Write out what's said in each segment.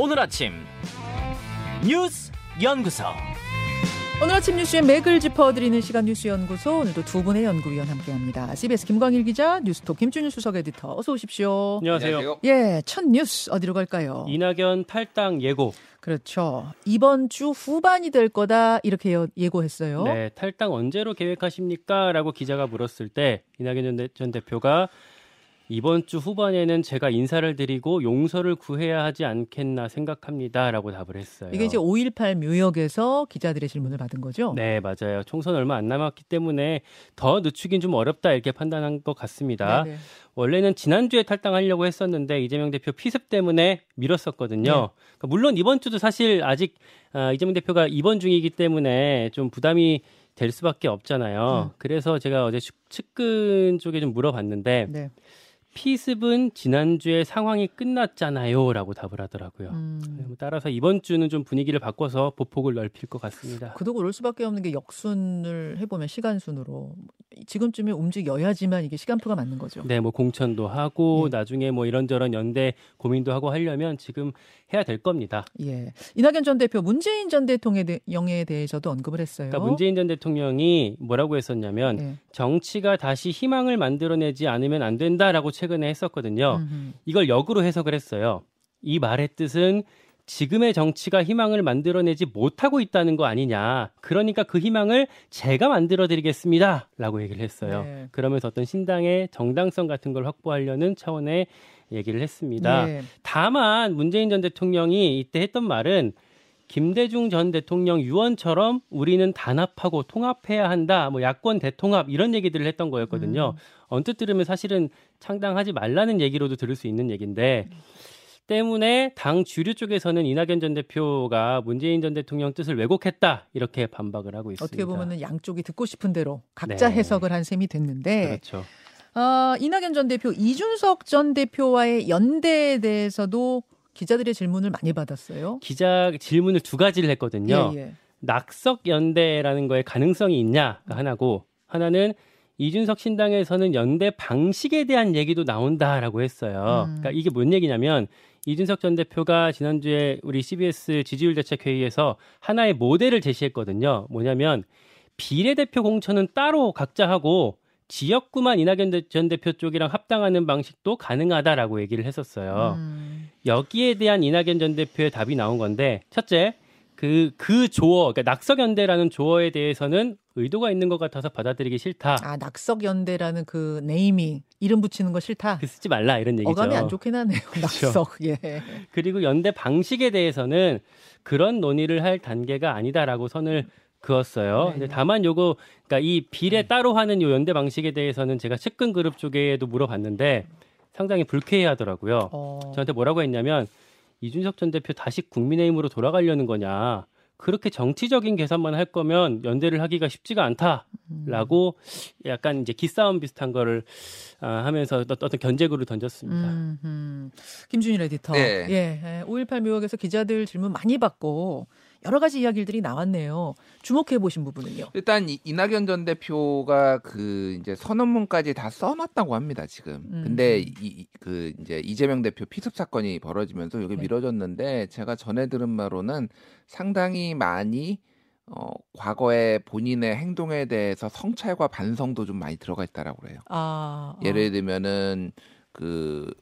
오늘 아침 뉴스 연구소. 오늘 아침 뉴스의 맥을 짚어드리는 시간 뉴스 연구소 오늘도 두 분의 연구위원 함께합니다. CBS 김광일 기자, 뉴스톱 김준일 수석 에디터 어서 오십시오. 안녕하세요. 예, 첫 뉴스 어디로 갈까요? 이낙연 탈당 예고. 그렇죠. 이번 주 후반이 될 거다 이렇게 예고했어요. 네, 탈당 언제로 계획하십니까? 라고 기자가 물었을 때 이낙연 전 대표가 이번 주 후반에는 제가 인사를 드리고 용서를 구해야 하지 않겠나 생각합니다라고 답을 했어요. 이게 이제 5.18 묘역에서 기자들의 질문을 받은 거죠? 네, 맞아요. 총선 얼마 안 남았기 때문에 더 늦추긴 좀 어렵다 이렇게 판단한 것 같습니다. 네네. 원래는 지난주에 탈당하려고 했었는데 이재명 대표 피습 때문에 미뤘었거든요. 네. 그러니까 물론 이번 주도 사실 아직 아, 이재명 대표가 입원 중이기 때문에 좀 부담이 될 수밖에 없잖아요. 음. 그래서 제가 어제 측근 쪽에 좀 물어봤는데 네. 피습은 지난주에 상황이 끝났잖아요 라고 답을 하더라고요. 음. 뭐 따라서 이번 주는 좀 분위기를 바꿔서 보폭을 넓힐 것 같습니다. 그도 그럴 수밖에 없는 게 역순을 해보면 시간 순으로 지금쯤에 움직여야지만 이게 시간표가 맞는 거죠. 네, 뭐 공천도 하고 예. 나중에 뭐 이런저런 연대 고민도 하고 하려면 지금 해야 될 겁니다. 예. 이낙연 전 대표 문재인 전 대통령에 대해서도 언급을 했어요. 그러니까 문재인 전 대통령이 뭐라고 했었냐면 예. 정치가 다시 희망을 만들어내지 않으면 안 된다라고 최근에 했었거든요. 음흠. 이걸 역으로 해석을 했어요. 이 말의 뜻은 지금의 정치가 희망을 만들어내지 못하고 있다는 거 아니냐. 그러니까 그 희망을 제가 만들어 드리겠습니다. 라고 얘기를 했어요. 네. 그러면서 어떤 신당의 정당성 같은 걸 확보하려는 차원의 얘기를 했습니다. 네. 다만 문재인 전 대통령이 이때 했던 말은 김대중 전 대통령 유언처럼 우리는 단합하고 통합해야 한다. 뭐 야권 대통합 이런 얘기들을 했던 거였거든요. 음. 언뜻 들으면 사실은 창당하지 말라는 얘기로도 들을 수 있는 얘기인데 때문에 당 주류 쪽에서는 이낙연 전 대표가 문재인 전 대통령 뜻을 왜곡했다 이렇게 반박을 하고 있습니다. 어떻게 보면은 양쪽이 듣고 싶은 대로 각자 네. 해석을 한 셈이 됐는데 그렇죠. 어, 이낙연 전 대표, 이준석 전 대표와의 연대에 대해서도 기자들의 질문을 많이 받았어요. 기자 질문을 두 가지를 했거든요. 예, 예. 낙석 연대라는 거에 가능성이 있냐가 하나고 하나는 이준석 신당에서는 연대 방식에 대한 얘기도 나온다라고 했어요. 음. 그러니까 이게 뭔 얘기냐면 이준석 전 대표가 지난주에 우리 CBS 지지율 대책 회의에서 하나의 모델을 제시했거든요. 뭐냐면 비례대표 공천은 따로 각자 하고 지역구만 이낙연 전 대표 쪽이랑 합당하는 방식도 가능하다라고 얘기를 했었어요. 음. 여기에 대한 이낙연 전 대표의 답이 나온 건데 첫째 그, 그 조어, 그러니까 낙석연대라는 조어에 대해서는 의도가 있는 것 같아서 받아들이기 싫다. 아, 낙석연대라는 그 네이밍, 이름 붙이는 거 싫다? 그 쓰지 말라, 이런 얘기죠. 어감이 안 좋긴 하네요. 그렇죠. 낙석, 예. 그리고 연대 방식에 대해서는 그런 논의를 할 단계가 아니다라고 선을 그었어요. 네. 근데 다만 요거, 그러니까 이 비례 따로 하는 요 연대 방식에 대해서는 제가 측근 그룹 쪽에도 물어봤는데 상당히 불쾌해 하더라고요. 어. 저한테 뭐라고 했냐면 이준석 전 대표 다시 국민의힘으로 돌아가려는 거냐. 그렇게 정치적인 계산만 할 거면 연대를 하기가 쉽지가 않다라고 약간 이제 기싸움 비슷한 거를 아, 하면서 어떤 견제구를 던졌습니다. 음, 김준일 에디터. 네. 예, 5.18 묘역에서 기자들 질문 많이 받고 여러 가지 이야기들이 나왔네요. 주목해 보신 부분은요. 일단 이, 이낙연 전 대표가 그 이제 선언문까지 다 써놨다고 합니다 지금. 음. 근데 이 그 이제 이재명 대표 피습 사건이 벌어지면서 여기 네. 미뤄졌는데 제가 전해 들은 바로는 상당히 많이 어, 과거에 본인의 행동에 대해서 성찰과 반성도 좀 많이 들어가 있다라고 그래요. 아, 아. 예를 들면은 그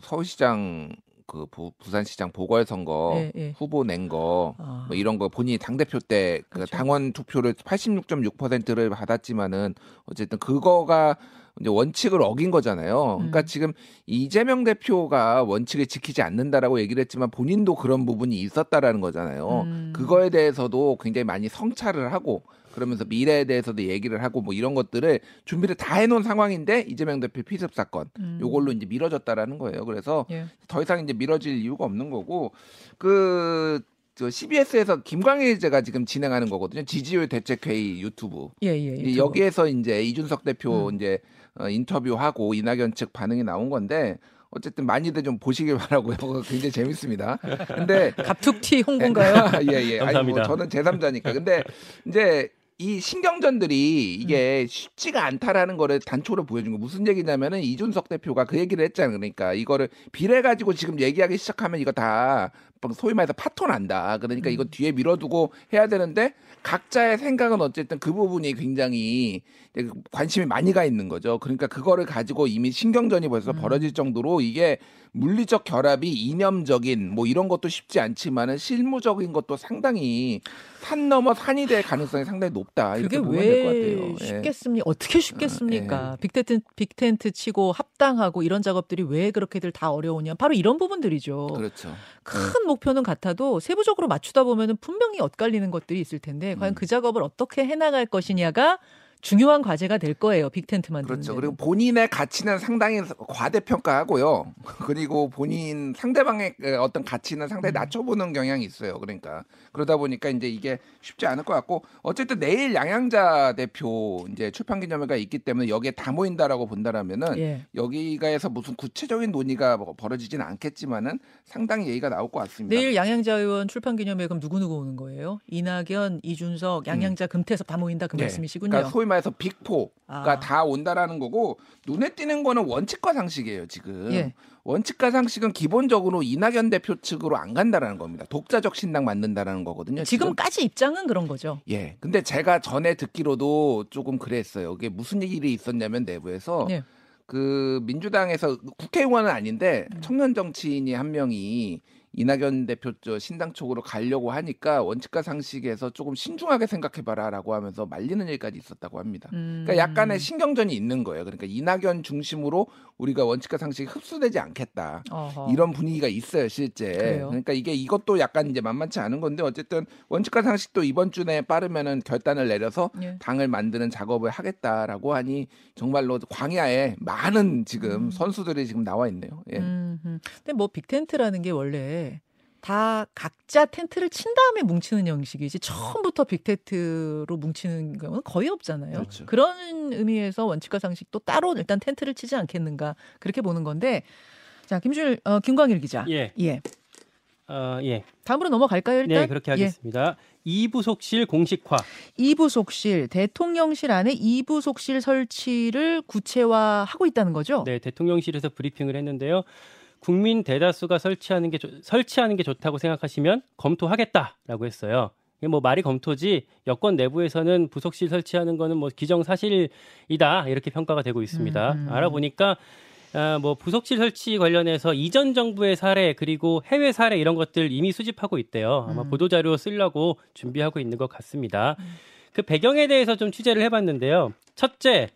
서울시장 그 부 산시장 보궐선거 예, 예. 후보 낸거 아. 뭐 이런 거 본인이 당 대표 때그 그렇죠. 당원 투표를 86.6%를 받았지만은 어쨌든 그거가 이제 원칙을 어긴 거잖아요. 그러니까 음. 지금 이재명 대표가 원칙을 지키지 않는다라고 얘기를 했지만 본인도 그런 부분이 있었다라는 거잖아요. 음. 그거에 대해서도 굉장히 많이 성찰을 하고 그러면서 미래에 대해서도 얘기를 하고 뭐 이런 것들을 준비를 다 해놓은 상황인데 이재명 대표 피습 사건 음. 요걸로 이제 미뤄졌다라는 거예요. 그래서 예. 더 이상 이제 미뤄질 이유가 없는 거고 그. 저 CBS에서 김광일 기자가 지금 진행하는 거거든요. 지지율 대책회의 유튜브. 예, 예, 유튜브. 여기에서 이제 이준석 대표 음. 이제 어, 인터뷰하고 이낙연 측 반응이 나온 건데 어쨌든 많이들 좀 보시길 바라고요. 굉장히 재밌습니다. 근데 갑툭튀 홍보인가요? 예, 예. 감사합니다. 아니, 뭐 저는 제3자니까. 근데 이제 이 신경전들이 이게 음. 쉽지가 않다라는 거를 단초로 보여준 거 무슨 얘기냐면은 이준석 대표가 그 얘기를 했잖아요. 그러니까 이거를 비례 가지고 지금 얘기하기 시작하면 이거 다 소위 말해서 파토 난다. 그러니까 이거 뒤에 밀어두고 해야 되는데 각자의 생각은 어쨌든 그 부분이 굉장히 관심이 많이 가 있는 거죠. 그러니까 그거를 가지고 이미 신경전이 벌써 음. 벌어질 정도로 이게 물리적 결합이 이념적인 뭐 이런 것도 쉽지 않지만은 실무적인 것도 상당히 산 넘어 산이 될 가능성이 상당히 높다. 그게 왜 예. 쉽겠습니까? 예. 어떻게 쉽겠습니까? 아, 예. 빅텐트 빅텐트 치고 합당하고 이런 작업들이 왜 그렇게들 다 어려우냐? 바로 이런 부분들이죠. 그렇죠. 큰 예. 목표는 같아도 세부적으로 맞추다 보면은 분명히 엇갈리는 것들이 있을 텐데 과연 음. 그 작업을 어떻게 해나갈 것이냐가 중요한 과제가 될 거예요. 빅텐트 만드는 그렇죠. 그리고 본인의 가치는 상당히 과대평가하고요. 그리고 본인 상대방의 그 어떤 가치는 상당히 음. 낮춰보는 경향이 있어요. 그러니까 그러다 보니까 이제 이게 쉽지 않을 것 같고 어쨌든 내일 양양자 대표 이제 출판 기념회가 있기 때문에 여기에 다 모인다라고 본다라면은 예. 여기가에서 무슨 구체적인 논의가 뭐 벌어지지는 않겠지만은 상당히 얘기가 나올 것 같습니다. 내일 양양자 의원 출판 기념회 그럼 누구 누구 오는 거예요? 이낙연, 이준석, 양양자, 음. 금태섭 다 모인다 그 네. 말씀이시군요. 그러니까 말해서 빅포가 아. 다 온다라는 거고 눈에 띄는 거는 원칙과 상식이에요 지금. 예. 원칙과 상식은 기본적으로 이낙연 대표 측으로 안 간다라는 겁니다. 독자적 신당 만든다라는 거거든요. 지금까지 지금. 입장은 그런 거죠. 예. 근데 제가 전에 듣기로도 조금 그랬어요. 이게 무슨 일이 있었냐면 내부에서 예. 그 민주당에서 국회의원은 아닌데 음. 청년 정치인이 한 명이 이낙연 대표 저 신당 쪽으로 가려고 하니까 원칙과 상식에서 조금 신중하게 생각해봐라라고 하면서 말리는 일까지 있었다고 합니다. 음. 그러니까 약간의 신경전이 있는 거예요. 그러니까 이낙연 중심으로 우리가 원칙과 상식이 흡수되지 않겠다 어허. 이런 분위기가 있어요 실제. 그래요? 그러니까 이게 이것도 약간 이제 만만치 않은 건데 어쨌든 원칙과 상식도 이번 주 내에 빠르면은 결단을 내려서 예. 당을 만드는 작업을 하겠다라고 하니 정말로 광야에 많은 지금 음. 선수들이 지금 나와 있네요. 예. 음. 근데 뭐 빅텐트라는 게 원래 다 각자 텐트를 친 다음에 뭉치는 형식이지 처음부터 빅텐트로 뭉치는 경우는 거의 없잖아요. 그렇죠. 그런 의미에서 원칙과 상식도 따로 일단 텐트를 치지 않겠는가 그렇게 보는 건데 자 김준일 어, 김광일 기자 예 예. 어, 예. 다음으로 넘어갈까요 일단? 네 그렇게 하겠습니다. 예. 이부속실 공식화. 이부속실 대통령실 안에 이부속실 설치를 구체화하고 있다는 거죠? 네 대통령실에서 브리핑을 했는데요. 국민 대다수가 설치하는 게 설치하는 게 좋다고 생각하시면 검토하겠다라고 했어요. 뭐 말이 검토지 여권 내부에서는 부속실 설치하는 거는 뭐 기정사실이다 이렇게 평가가 되고 있습니다. 음. 알아보니까 아, 뭐 부속실 설치 관련해서 이전 정부의 사례 그리고 해외 사례 이런 것들 이미 수집하고 있대요. 아마 음. 보도 자료 쓰려고 준비하고 있는 것 같습니다. 음. 그 배경에 대해서 좀 취재를 해봤는데요. 첫째,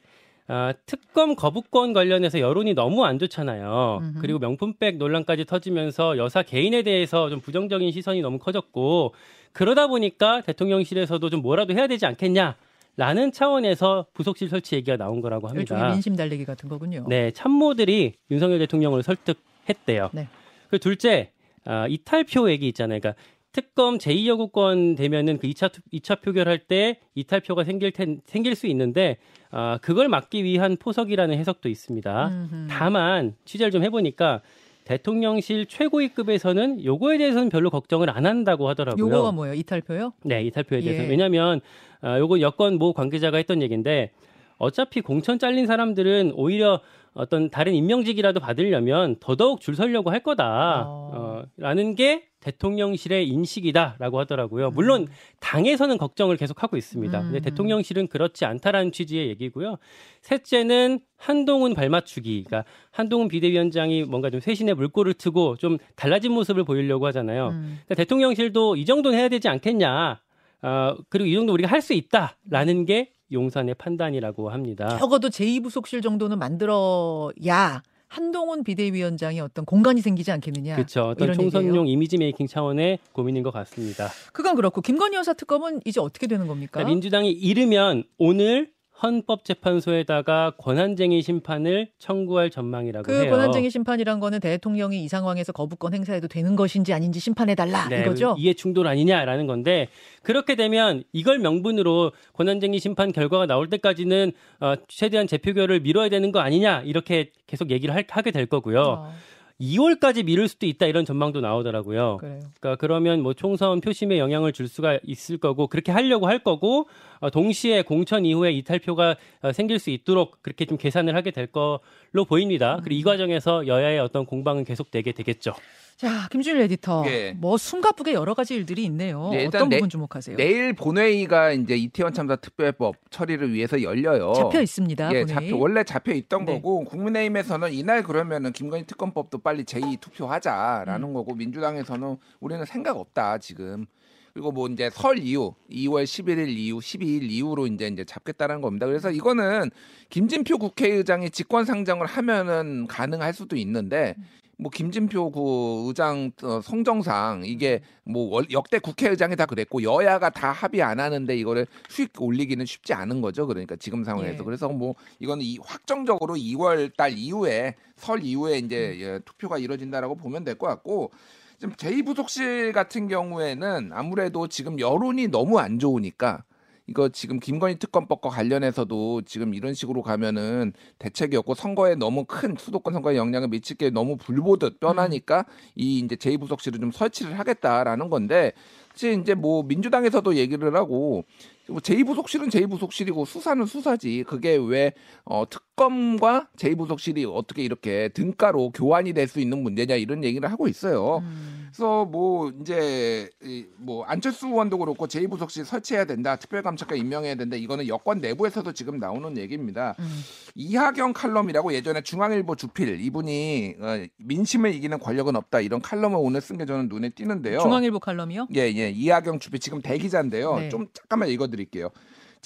아, 특검 거부권 관련해서 여론이 너무 안 좋잖아요. 음흠. 그리고 명품백 논란까지 터지면서 여사 개인에 대해서 좀 부정적인 시선이 너무 커졌고 그러다 보니까 대통령실에서도 좀 뭐라도 해야 되지 않겠냐. 라는 차원에서 부속실 설치 얘기가 나온 거라고 합니다. 민심 달래기 같은 거군요. 네, 참모들이 윤석열 대통령을 설득했대요. 네. 그리고 둘째, 아, 이탈표 얘기 있잖아요. 그러니까 특검 제2여구권 되면은 그 2차 2차 표결할 때 이탈표가 생길 텐 생길 수 있는데 아 그걸 막기 위한 포석이라는 해석도 있습니다. 음흠. 다만 취재를 좀 해보니까 대통령실 최고위급에서는 요거에 대해서는 별로 걱정을 안 한다고 하더라고요. 요거가 뭐예요? 이탈표요? 네, 이탈표에 대해서. 예. 왜냐하면 아, 요거 여권 모 관계자가 했던 얘기인데 어차피 공천 잘린 사람들은 오히려 어떤 다른 임명직이라도 받으려면 더더욱 줄 서려고 할 거다. 어. 어, 라는 게 대통령실의 인식이다라고 하더라고요. 물론 음. 당에서는 걱정을 계속하고 있습니다. 근데 음. 대통령실은 그렇지 않다라는 취지의 얘기고요. 셋째는 한동훈 발맞추기. 그러니까 한동훈 비대위원장이 뭔가 좀 쇄신의 물꼬를 트고 좀 달라진 모습을 보이려고 하잖아요. 음. 그러니까 대통령실도 이 정도는 해야 되지 않겠냐. 어, 그리고 이 정도 우리가 할 수 있다라는 게 용산의 판단이라고 합니다. 적어도 제2부속실 정도는 만들어야 한동훈 비대위원장의 어떤 공간이 생기지 않겠느냐. 그렇죠. 어떤 총선용 얘기예요. 이미지 메이킹 차원의 고민인 것 같습니다. 그건 그렇고 김건희 여사 특검은 이제 어떻게 되는 겁니까? 그러니까 민주당이 이르면 오늘 헌법재판소에다가 권한쟁의 심판을 청구할 전망이라고 그 해요. 그 권한쟁의 심판이란 거는 대통령이 이 상황에서 거부권 행사해도 되는 것인지 아닌지 심판해달라 네, 이거죠? 이해 충돌 아니냐라는 건데 그렇게 되면 이걸 명분으로 권한쟁의 심판 결과가 나올 때까지는 어, 최대한 재표결을 미뤄야 되는 거 아니냐 이렇게 계속 얘기를 할, 하게 될 거고요. 어. 2월까지 미룰 수도 있다 이런 전망도 나오더라고요. 그래요. 그러니까 그러면 뭐 총선 표심에 영향을 줄 수가 있을 거고 그렇게 하려고 할 거고 어, 동시에 공천 이후에 이탈표가 어, 생길 수 있도록 그렇게 좀 계산을 하게 될 걸로 보입니다. 그리고 이 음. 과정에서 여야의 어떤 공방은 계속되게 되겠죠. 자, 김준일 에디터. 예. 뭐 숨가쁘게 여러 가지 일들이 있네요. 예, 어떤 부분 주목하세요? 내일 본회의가 이제 이태원 참사 특별법 처리를 위해서 열려요. 잡혀 있습니다. 예, 잡혀 원래 잡혀 있던 네. 거고 국민의힘에서는 이날 그러면은 김건희 특검법도 빨리 제2 투표하자라는 음. 거고 민주당에서는 우리는 생각 없다 지금. 그리고 뭐 이제 설 이후 2월 11일 이후 12일 이후로 이제 이제 잡겠다는 겁니다. 그래서 이거는 김진표 국회의장이 직권 상정을 하면은 가능할 수도 있는데 뭐 김진표 그 의장 어, 성정상 이게 뭐 역대 국회의장이 다 그랬고 여야가 다 합의 안 하는데 이거를 수익 올리기는 쉽지 않은 거죠. 그러니까 지금 상황에서 예. 그래서 뭐 이거는 이 확정적으로 2월 달 이후에 설 이후에 이제 음. 예, 투표가 이루어진다라고 보면 될 것 같고 지금 제2부속실 같은 경우에는 아무래도 지금 여론이 너무 안 좋으니까 이거 지금 김건희 특검법과 관련해서도 지금 이런 식으로 가면은 대책이 없고 선거에 너무 큰 수도권 선거에 영향을 미칠 게 너무 불보듯 뻔하니까 음. 이 이제 제2부속실을 좀 설치를 하겠다라는 건데 사실 이제 뭐 민주당에서도 얘기를 하고 뭐 제2부속실은 제2부속실이고 수사는 수사지. 그게 왜 어, 특검과 제2부속실이 어떻게 이렇게 등가로 교환이 될 수 있는 문제냐 이런 얘기를 하고 있어요. 음. 그래서 뭐 이제 뭐 안철수 의원도 그렇고 제2부속실 설치해야 된다. 특별감찰과 임명해야 된다. 이거는 여권 내부에서도 지금 나오는 얘기입니다. 음. 이하경 칼럼이라고 예전에 중앙일보 주필 이분이 어, 민심을 이기는 권력은 없다 이런 칼럼을 오늘 쓴 게 저는 눈에 띄는데요. 중앙일보 칼럼이요? 예, 예. 이하경 주필 지금 대기자인데요. 네. 좀 잠깐만 읽어 드릴게요.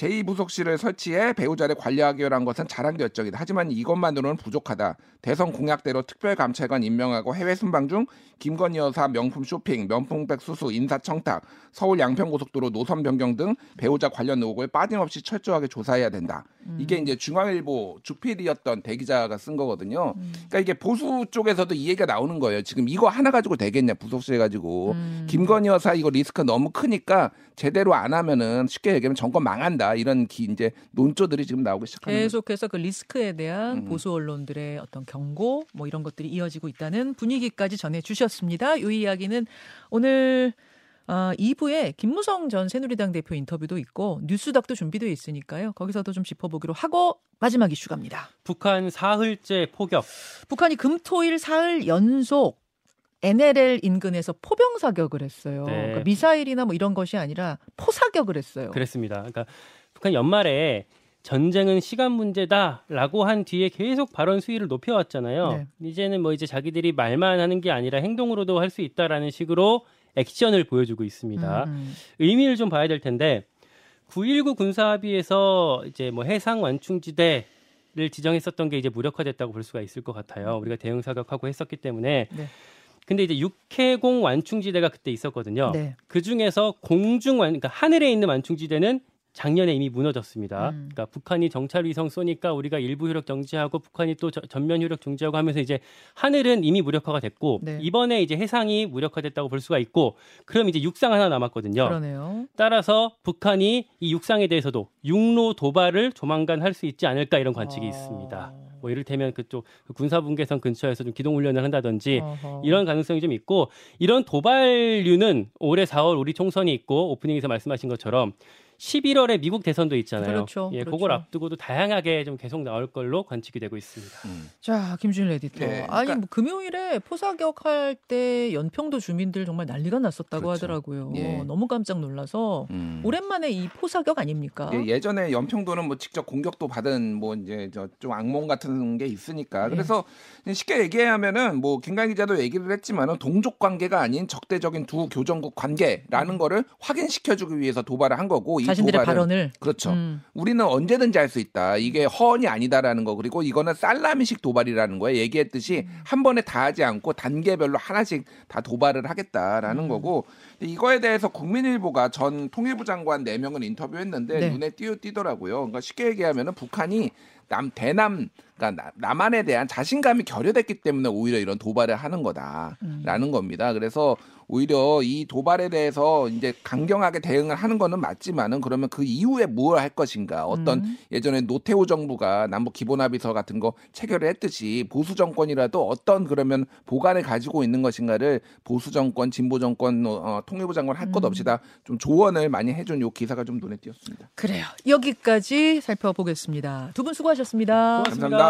제2부속실을 설치해 배우자를 관리하기로 한 것은 잘한 결정이다. 하지만 이것만으로는 부족하다. 대선 공약대로 특별감찰관 임명하고 해외 순방 중 김건희 여사 명품 쇼핑, 명품백 수수, 인사청탁, 서울 양평고속도로 노선 변경 등 배우자 관련 의혹을 빠짐없이 철저하게 조사해야 된다. 음. 이게 이제 중앙일보 주필이었던 대기자가 쓴 거거든요. 음. 그러니까 이게 보수 쪽에서도 이 얘기가 나오는 거예요. 지금 이거 하나 가지고 되겠냐 부속실 가지고 음. 김건희 여사 이거 리스크 너무 크니까 제대로 안 하면은 쉽게 얘기하면 정권 망한다 이런 기 이제 논조들이 지금 나오기 시작합니다. 계속해서 그 리스크에 대한 음. 보수 언론들의 어떤 경고 뭐 이런 것들이 이어지고 있다는 분위기까지 전해 주셨습니다. 이 이야기는 오늘 어, 2부에 김무성 전 새누리당 대표 인터뷰도 있고 뉴스닥도 준비되어 있으니까요. 거기서도 좀 짚어보기로 하고 마지막 이슈 갑니다. 북한 사흘째 포격. 북한이 금토일 사흘 연속 NLL 인근에서 포병 사격을 했어요. 네. 그러니까 미사일이나 뭐 이런 것이 아니라 포사격을 했어요. 그랬습니다. 그러니까 북한 연말에 전쟁은 시간 문제다라고 한 뒤에 계속 발언 수위를 높여왔잖아요. 네. 이제는 뭐 이제 자기들이 말만 하는 게 아니라 행동으로도 할 수 있다라는 식으로 액션을 보여주고 있습니다. 음. 의미를 좀 봐야 될 텐데 9.19 군사합의에서 이제 뭐 해상 완충지대 를 지정했었던 게 이제 무력화됐다고 볼 수가 있을 것 같아요. 우리가 대응 사격하고 했었기 때문에. 네. 근데 이제 육해공 완충지대가 그때 있었거든요. 네. 그 중에서 공중 완, 그러니까 하늘에 있는 완충지대는 작년에 이미 무너졌습니다. 음. 그러니까 북한이 정찰 위성 쏘니까 우리가 일부 효력 정지하고 북한이 또 저, 전면 효력 중지하고 하면서 이제 하늘은 이미 무력화가 됐고 네. 이번에 이제 해상이 무력화됐다고 볼 수가 있고 그럼 이제 육상 하나 남았거든요. 그러네요. 따라서 북한이 이 육상에 대해서도 육로 도발을 조만간 할 수 있지 않을까 이런 관측이 아... 있습니다. 뭐 이를테면 그쪽 그 군사분계선 근처에서 좀 기동 훈련을 한다든지 어허. 이런 가능성이 좀 있고 이런 도발류는 올해 4월 우리 총선이 있고 오프닝에서 말씀하신 것처럼 11월에 미국 대선도 있잖아요. 그렇죠. 예, 그렇죠. 그걸 앞두고도 다양하게 좀 계속 나올 걸로 관측이 되고 있습니다. 음. 자, 김준일 에디터. 네, 그러니까... 아니, 뭐 금요일에 포사격할 때 연평도 주민들 정말 난리가 났었다고 그렇죠. 하더라고요. 예. 너무 깜짝 놀라서 음. 오랜만에 이 포사격 아닙니까? 예, 전에 연평도는 뭐 직접 공격도 받은 뭐 이제 저 좀 악몽 같은 게 있으니까 예. 그래서 쉽게 얘기하면은 뭐 김강 기자도 얘기를 했지만은 동족 관계가 아닌 적대적인 두 교정국 관계라는 음. 거를 확인시켜 주기 위해서 도발을 한 거고 자신들의 발언을 그렇죠. 음. 우리는 언제든지 할 수 있다. 이게 허언이 아니다라는 거 그리고 이거는 살라미식 도발이라는 거예요. 얘기했듯이 음. 한 번에 다 하지 않고 단계별로 하나씩 다 도발을 하겠다라는 음. 거고 이거에 대해서 국민일보가 전 통일부 장관 4 명을 인터뷰했는데 네. 눈에 띄어 띄더라고요. 그러니까 쉽게 얘기하면은 북한이 남 대남 그러니까 남한에 대한 자신감이 결여됐기 때문에 오히려 이런 도발을 하는 거다라는 음. 겁니다. 그래서 오히려 이 도발에 대해서 이제 강경하게 대응을 하는 거는 맞지만은 그러면 그 이후에 무엇 할 것인가 어떤 음. 예전에 노태우 정부가 남북 기본합의서 같은 거 체결을 했듯이 보수 정권이라도 어떤 그러면 보관을 가지고 있는 것인가를 보수 정권 진보 정권 어, 통일부 장관 할 것 없이 다좀 조언을 많이 해준 요 기사가 좀 눈에 띄었습니다. 그래요. 여기까지 살펴보겠습니다. 두 분 수고하셨습니다. 고맙습니다.